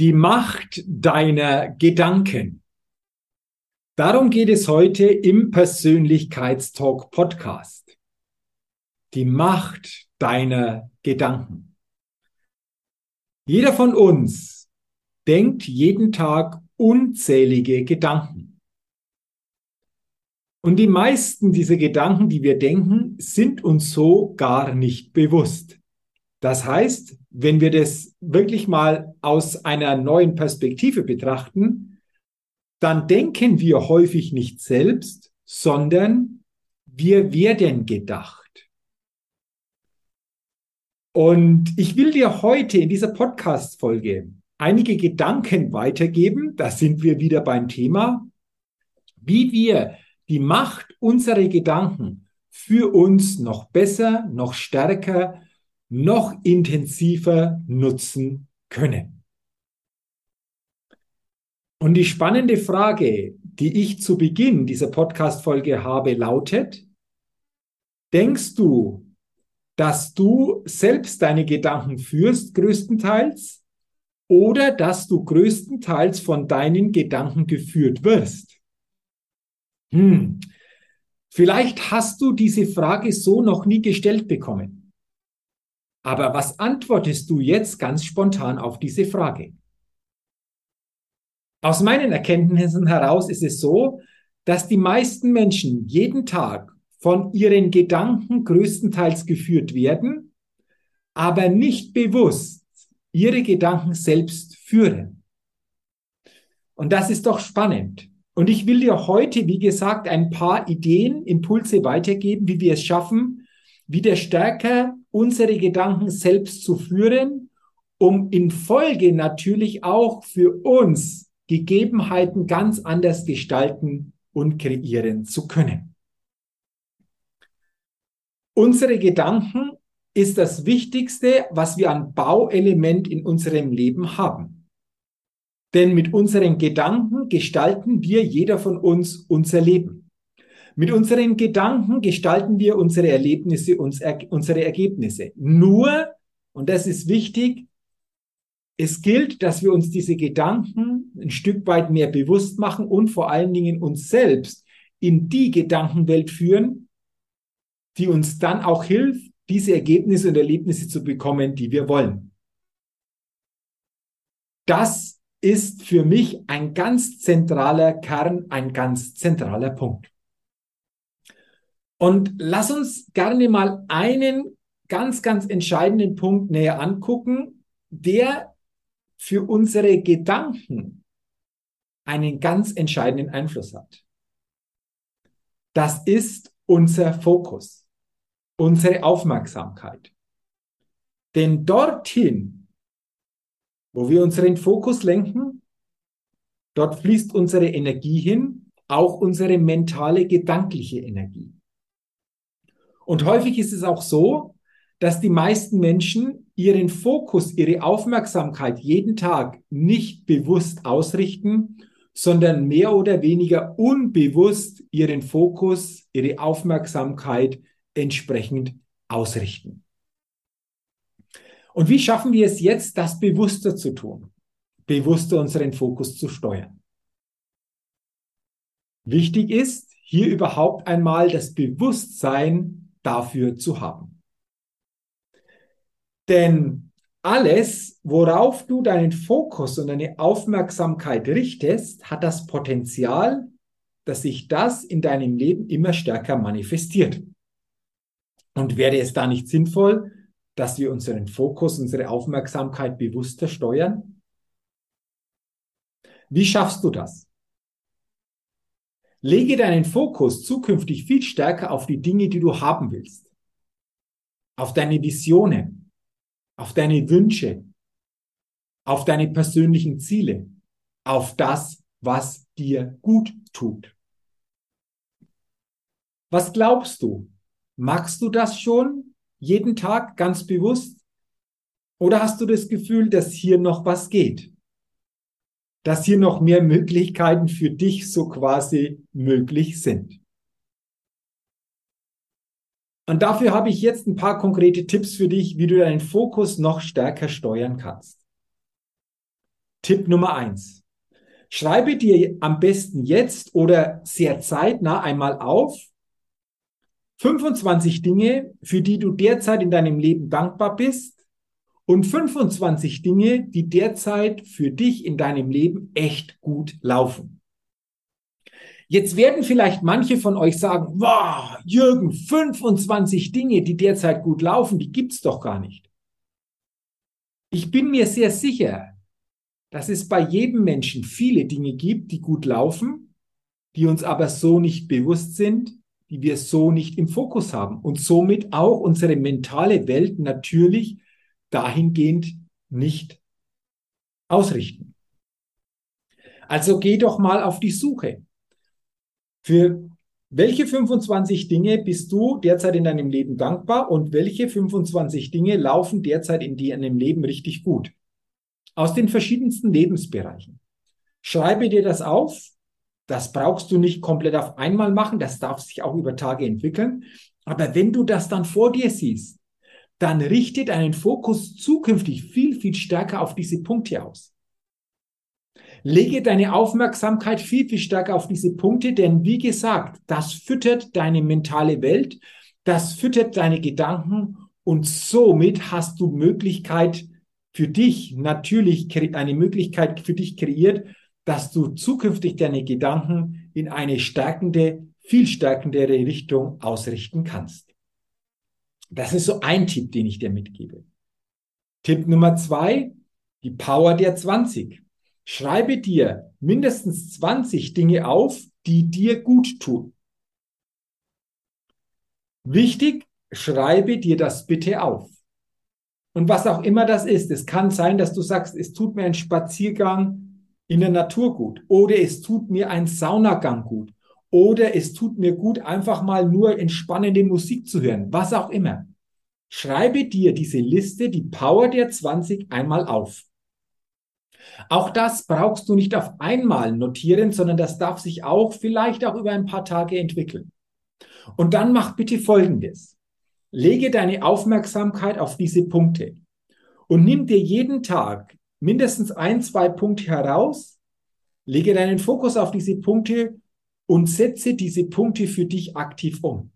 Die Macht deiner Gedanken. Darum geht es heute im Persönlichkeitstalk Podcast. Die Macht deiner Gedanken. Jeder von uns denkt jeden Tag unzählige Gedanken. Und die meisten dieser Gedanken, die wir denken, sind uns so gar nicht bewusst. Das heißt, wenn wir das wirklich mal aus einer neuen Perspektive betrachten, dann denken wir häufig nicht selbst, sondern wir werden gedacht. Und ich will dir heute in dieser Podcast-Folge einige Gedanken weitergeben. Da sind wir wieder beim Thema, wie wir die Macht unserer Gedanken für uns noch besser, noch stärker, noch intensiver nutzen können. Und die spannende Frage, die ich zu Beginn dieser Podcast-Folge habe, lautet, denkst du, dass du selbst deine Gedanken führst, größtenteils, oder dass du größtenteils von deinen Gedanken geführt wirst? Hm. Vielleicht hast du diese Frage so noch nie gestellt bekommen. Aber was antwortest du jetzt ganz spontan auf diese Frage? Aus meinen Erkenntnissen heraus ist es so, dass die meisten Menschen jeden Tag von ihren Gedanken größtenteils geführt werden, aber nicht bewusst ihre Gedanken selbst führen. Und das ist doch spannend. Und ich will dir heute, wie gesagt, ein paar Ideen, Impulse weitergeben, wie wir es schaffen, wieder stärker unsere Gedanken selbst zu führen, um in Folge natürlich auch für uns Gegebenheiten ganz anders gestalten und kreieren zu können. Unsere Gedanken ist das Wichtigste, was wir an Bauelement in unserem Leben haben. Denn mit unseren Gedanken gestalten wir jeder von uns unser Leben. Mit unseren Gedanken gestalten wir unsere Erlebnisse, unsere Ergebnisse. Nur, und das ist wichtig, es gilt, dass wir uns diese Gedanken ein Stück weit mehr bewusst machen und vor allen Dingen uns selbst in die Gedankenwelt führen, die uns dann auch hilft, diese Ergebnisse und Erlebnisse zu bekommen, die wir wollen. Das ist für mich ein ganz zentraler Kern, ein ganz zentraler Punkt. Und lass uns gerne mal einen ganz, ganz entscheidenden Punkt näher angucken, der für unsere Gedanken einen ganz entscheidenden Einfluss hat. Das ist unser Fokus, unsere Aufmerksamkeit. Denn dorthin, wo wir unseren Fokus lenken, dort fließt unsere Energie hin, auch unsere mentale, gedankliche Energie. Und häufig ist es auch so, dass die meisten Menschen ihren Fokus, ihre Aufmerksamkeit jeden Tag nicht bewusst ausrichten, sondern mehr oder weniger unbewusst ihren Fokus, ihre Aufmerksamkeit entsprechend ausrichten. Und wie schaffen wir es jetzt, das bewusster zu tun? Bewusster unseren Fokus zu steuern. Wichtig ist, hier überhaupt einmal das Bewusstsein dafür zu haben. Denn alles, worauf du deinen Fokus und deine Aufmerksamkeit richtest, hat das Potenzial, dass sich das in deinem Leben immer stärker manifestiert. Und wäre es da nicht sinnvoll, dass wir unseren Fokus, unsere Aufmerksamkeit bewusster steuern? Wie schaffst du das? Lege deinen Fokus zukünftig viel stärker auf die Dinge, die du haben willst. Auf deine Visionen, auf deine Wünsche, auf deine persönlichen Ziele, auf das, was dir gut tut. Was glaubst du? Magst du das schon jeden Tag ganz bewusst? Oder hast du das Gefühl, dass hier noch was geht? Dass hier noch mehr Möglichkeiten für dich so quasi möglich sind? Und dafür habe ich jetzt ein paar konkrete Tipps für dich, wie du deinen Fokus noch stärker steuern kannst. Tipp Nummer eins. Schreibe dir am besten jetzt oder sehr zeitnah einmal auf 25 Dinge, für die du derzeit in deinem Leben dankbar bist und 25 Dinge, die derzeit für dich in deinem Leben echt gut laufen. Jetzt werden vielleicht manche von euch sagen, wow, Jürgen, 25 Dinge, die derzeit gut laufen, die gibt's doch gar nicht. Ich bin mir sehr sicher, dass es bei jedem Menschen viele Dinge gibt, die gut laufen, die uns aber so nicht bewusst sind, die wir so nicht im Fokus haben und somit auch unsere mentale Welt natürlich dahingehend nicht ausrichten. Also geh doch mal auf die Suche. Für welche 25 Dinge bist du derzeit in deinem Leben dankbar und welche 25 Dinge laufen derzeit in deinem Leben richtig gut? aus den verschiedensten Lebensbereichen. Schreibe dir das auf. Das brauchst du nicht komplett auf einmal machen. Das darf sich auch über Tage entwickeln. Aber wenn du das dann vor dir siehst, dann richte deinen Fokus zukünftig viel, viel stärker auf diese Punkte aus. Lege deine Aufmerksamkeit viel, viel stärker auf diese Punkte, denn wie gesagt, das füttert deine mentale Welt, das füttert deine Gedanken und somit hast du Möglichkeit, für dich natürlich eine Möglichkeit für dich kreiert, dass du zukünftig deine Gedanken in eine stärkende, viel stärkendere Richtung ausrichten kannst. Das ist so ein Tipp, den ich dir mitgebe. Tipp Nummer zwei, die Power der 20. Schreibe dir mindestens 20 Dinge auf, die dir gut tun. Wichtig, schreibe dir das bitte auf. Und was auch immer das ist, es kann sein, dass du sagst, es tut mir ein Spaziergang in der Natur gut oder es tut mir ein Saunagang gut oder es tut mir gut, einfach mal nur entspannende Musik zu hören, was auch immer. Schreibe dir diese Liste, die Power der 20 einmal auf. Auch das brauchst du nicht auf einmal notieren, sondern das darf sich auch vielleicht auch über ein paar Tage entwickeln. Und dann mach bitte Folgendes. Lege deine Aufmerksamkeit auf diese Punkte und nimm dir jeden Tag mindestens ein, zwei Punkte heraus, lege deinen Fokus auf diese Punkte und setze diese Punkte für dich aktiv um.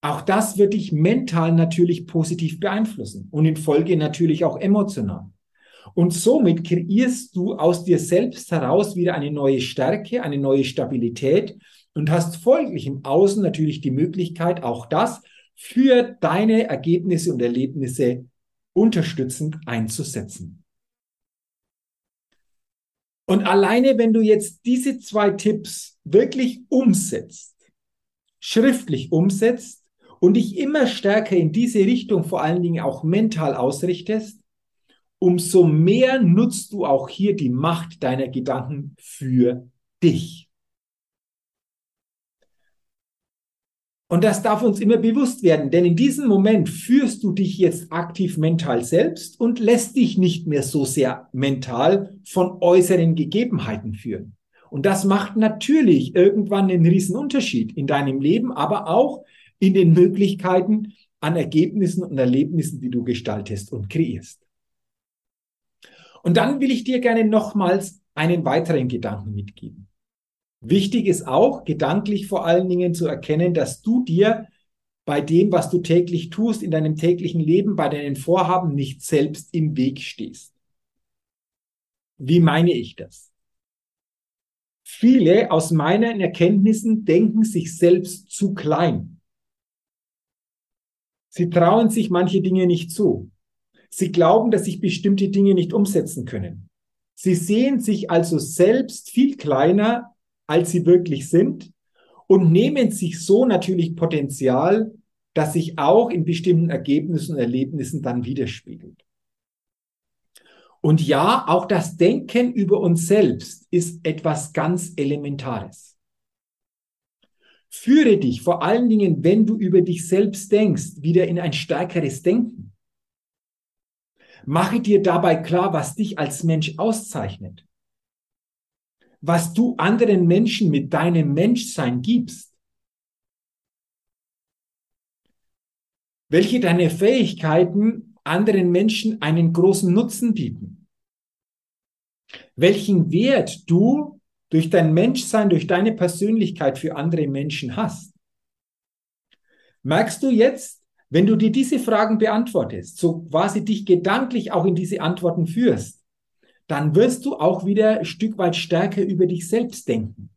Auch das wird dich mental natürlich positiv beeinflussen und in Folge natürlich auch emotional. Und somit kreierst du aus dir selbst heraus wieder eine neue Stärke, eine neue Stabilität und hast folglich im Außen natürlich die Möglichkeit, auch das für deine Ergebnisse und Erlebnisse unterstützend einzusetzen. Und alleine, wenn du jetzt diese zwei Tipps wirklich umsetzt, schriftlich umsetzt und dich immer stärker in diese Richtung vor allen Dingen auch mental ausrichtest, umso mehr nutzt du auch hier die Macht deiner Gedanken für dich. Und das darf uns immer bewusst werden, denn in diesem Moment führst du dich jetzt aktiv mental selbst und lässt dich nicht mehr so sehr mental von äußeren Gegebenheiten führen. Und das macht natürlich irgendwann einen riesen Unterschied in deinem Leben, aber auch in den Möglichkeiten an Ergebnissen und Erlebnissen, die du gestaltest und kreierst. Und dann will ich dir gerne nochmals einen weiteren Gedanken mitgeben. Wichtig ist auch, gedanklich vor allen Dingen zu erkennen, dass du dir bei dem, was du täglich tust, in deinem täglichen Leben, bei deinen Vorhaben nicht selbst im Weg stehst. Wie meine ich das? Viele aus meinen Erkenntnissen denken sich selbst zu klein. Sie trauen sich manche Dinge nicht zu. Sie glauben, dass sich bestimmte Dinge nicht umsetzen können. Sie sehen sich also selbst viel kleiner, als sie wirklich sind und nehmen sich so natürlich Potenzial, das sich auch in bestimmten Ergebnissen und Erlebnissen dann widerspiegelt. Und ja, auch das Denken über uns selbst ist etwas ganz Elementares. Führe dich vor allen Dingen, wenn du über dich selbst denkst, wieder in ein stärkeres Denken. Mache dir dabei klar, was dich als Mensch auszeichnet. Was du anderen Menschen mit deinem Menschsein gibst. Welche deine Fähigkeiten anderen Menschen einen großen Nutzen bieten. Welchen Wert du durch dein Menschsein, durch deine Persönlichkeit für andere Menschen hast. Merkst du jetzt, wenn du dir diese Fragen beantwortest, so quasi dich gedanklich auch in diese Antworten führst, dann wirst du auch wieder ein Stück weit stärker über dich selbst denken.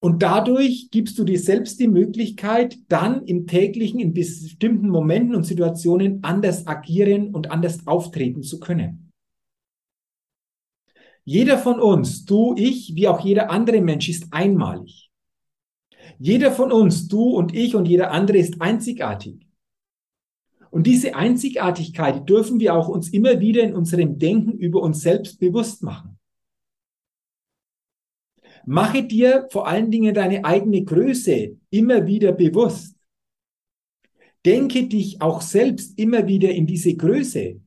Und dadurch gibst du dir selbst die Möglichkeit, dann im täglichen, in bestimmten Momenten und Situationen anders agieren und anders auftreten zu können. Jeder von uns, du, ich, wie auch jeder andere Mensch, ist einmalig. Jeder von uns, du und ich und jeder andere ist einzigartig. Und diese Einzigartigkeit dürfen wir auch uns immer wieder in unserem Denken über uns selbst bewusst machen. Mache dir vor allen Dingen deine eigene Größe immer wieder bewusst. Denke dich auch selbst immer wieder in diese Größe.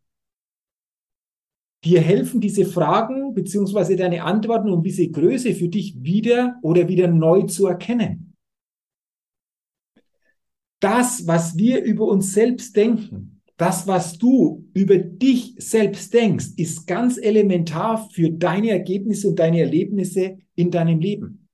Dir helfen diese Fragen beziehungsweise deine Antworten, um diese Größe für dich wieder oder wieder neu zu erkennen. Das, was wir über uns selbst denken, das, was du über dich selbst denkst, ist ganz elementar für deine Ergebnisse und deine Erlebnisse in deinem Leben.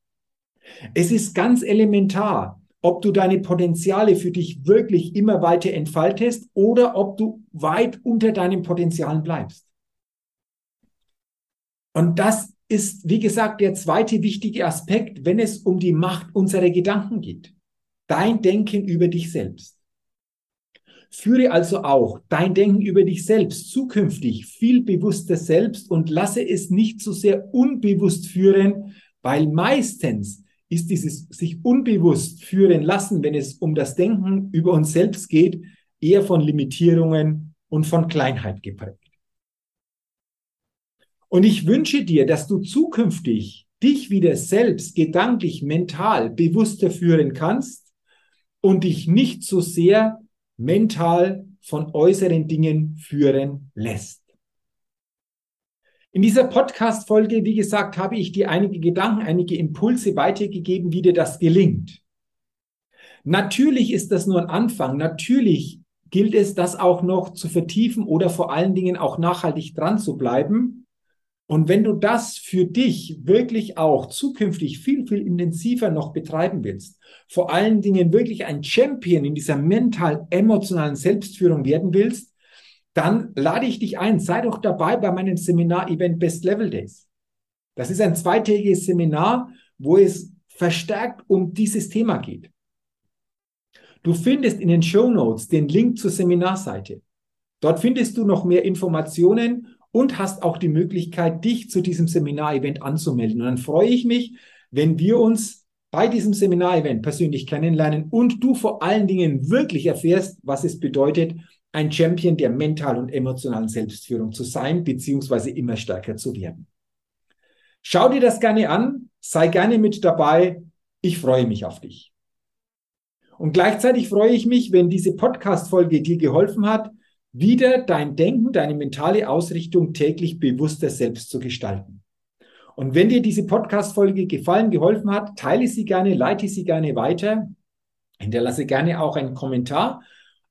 Es ist ganz elementar, ob du deine Potenziale für dich wirklich immer weiter entfaltest oder ob du weit unter deinen Potenzialen bleibst. Und das ist, wie gesagt, der zweite wichtige Aspekt, wenn es um die Macht unserer Gedanken geht. Dein Denken über dich selbst. Führe also auch dein Denken über dich selbst zukünftig viel bewusster selbst und lasse es nicht so sehr unbewusst führen, weil meistens ist dieses sich unbewusst führen lassen, wenn es um das Denken über uns selbst geht, eher von Limitierungen und von Kleinheit geprägt. Und ich wünsche dir, dass du zukünftig dich wieder selbst gedanklich, mental bewusster führen kannst und dich nicht so sehr mental von äußeren Dingen führen lässt. In dieser Podcast-Folge, wie gesagt, habe ich dir einige Gedanken, einige Impulse weitergegeben, wie dir das gelingt. Natürlich ist das nur ein Anfang. Natürlich gilt es, das auch noch zu vertiefen oder vor allen Dingen auch nachhaltig dran zu bleiben. Und wenn du das für dich wirklich auch zukünftig viel, viel intensiver noch betreiben willst, vor allen Dingen wirklich ein Champion in dieser mental-emotionalen Selbstführung werden willst, dann lade ich dich ein, sei doch dabei bei meinem Seminar-Event Best Level Days. Das ist ein zweitägiges Seminar, wo es verstärkt um dieses Thema geht. Du findest in den Show Notes den Link zur Seminarseite. Dort findest du noch mehr Informationen und hast auch die Möglichkeit, dich zu diesem Seminarevent anzumelden. Und dann freue ich mich, wenn wir uns bei diesem Seminarevent persönlich kennenlernen und du vor allen Dingen wirklich erfährst, was es bedeutet, ein Champion der mentalen und emotionalen Selbstführung zu sein, beziehungsweise immer stärker zu werden. Schau dir das gerne an, sei gerne mit dabei. Ich freue mich auf dich. Und gleichzeitig freue ich mich, wenn diese Podcast-Folge dir geholfen hat, wieder dein Denken, deine mentale Ausrichtung täglich bewusster selbst zu gestalten. Und wenn dir diese Podcast-Folge gefallen, geholfen hat, teile sie gerne, leite sie gerne weiter, hinterlasse gerne auch einen Kommentar,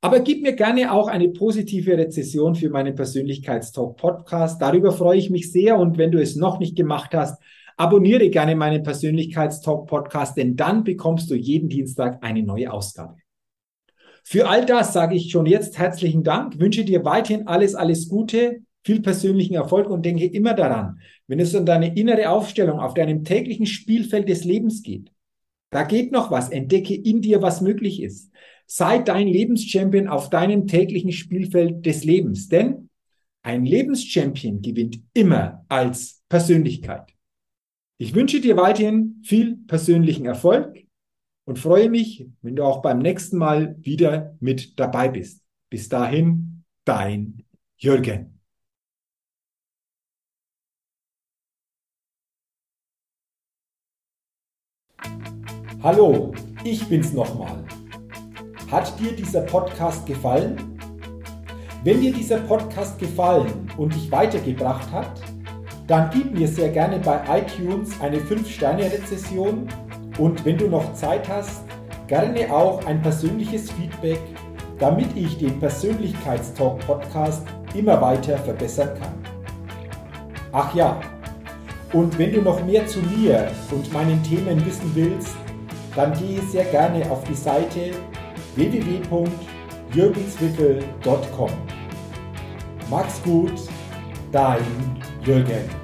aber gib mir gerne auch eine positive Rezession für meinen Persönlichkeitstalk Podcast. Darüber freue ich mich sehr und wenn du es noch nicht gemacht hast, abonniere gerne meinen Persönlichkeitstalk Podcast, denn dann bekommst du jeden Dienstag eine neue Ausgabe. Für all das sage ich schon jetzt herzlichen Dank, wünsche dir weiterhin alles, alles Gute. viel persönlichen Erfolg und denke immer daran, wenn es um deine innere Aufstellung auf deinem täglichen Spielfeld des Lebens geht, da geht noch was. Entdecke in dir, was möglich ist. Sei dein Lebenschampion auf deinem täglichen Spielfeld des Lebens. Denn ein Lebenschampion gewinnt immer als Persönlichkeit. Ich wünsche dir weiterhin viel persönlichen Erfolg und freue mich, wenn du auch beim nächsten Mal wieder mit dabei bist. Bis dahin, dein Jürgen. Hallo, ich bin's nochmal. Hat dir dieser Podcast gefallen? Wenn dir dieser Podcast gefallen und dich weitergebracht hat, dann gib mir sehr gerne bei iTunes eine 5-Sterne-Rezession und wenn du noch Zeit hast, gerne auch ein persönliches Feedback, damit ich den Persönlichkeitstalk Podcast immer weiter verbessern kann. Ach ja, und wenn du noch mehr zu mir und meinen Themen wissen willst, dann gehe sehr gerne auf die Seite www.jürgenswickel.com. Max gut, dein Jürgen.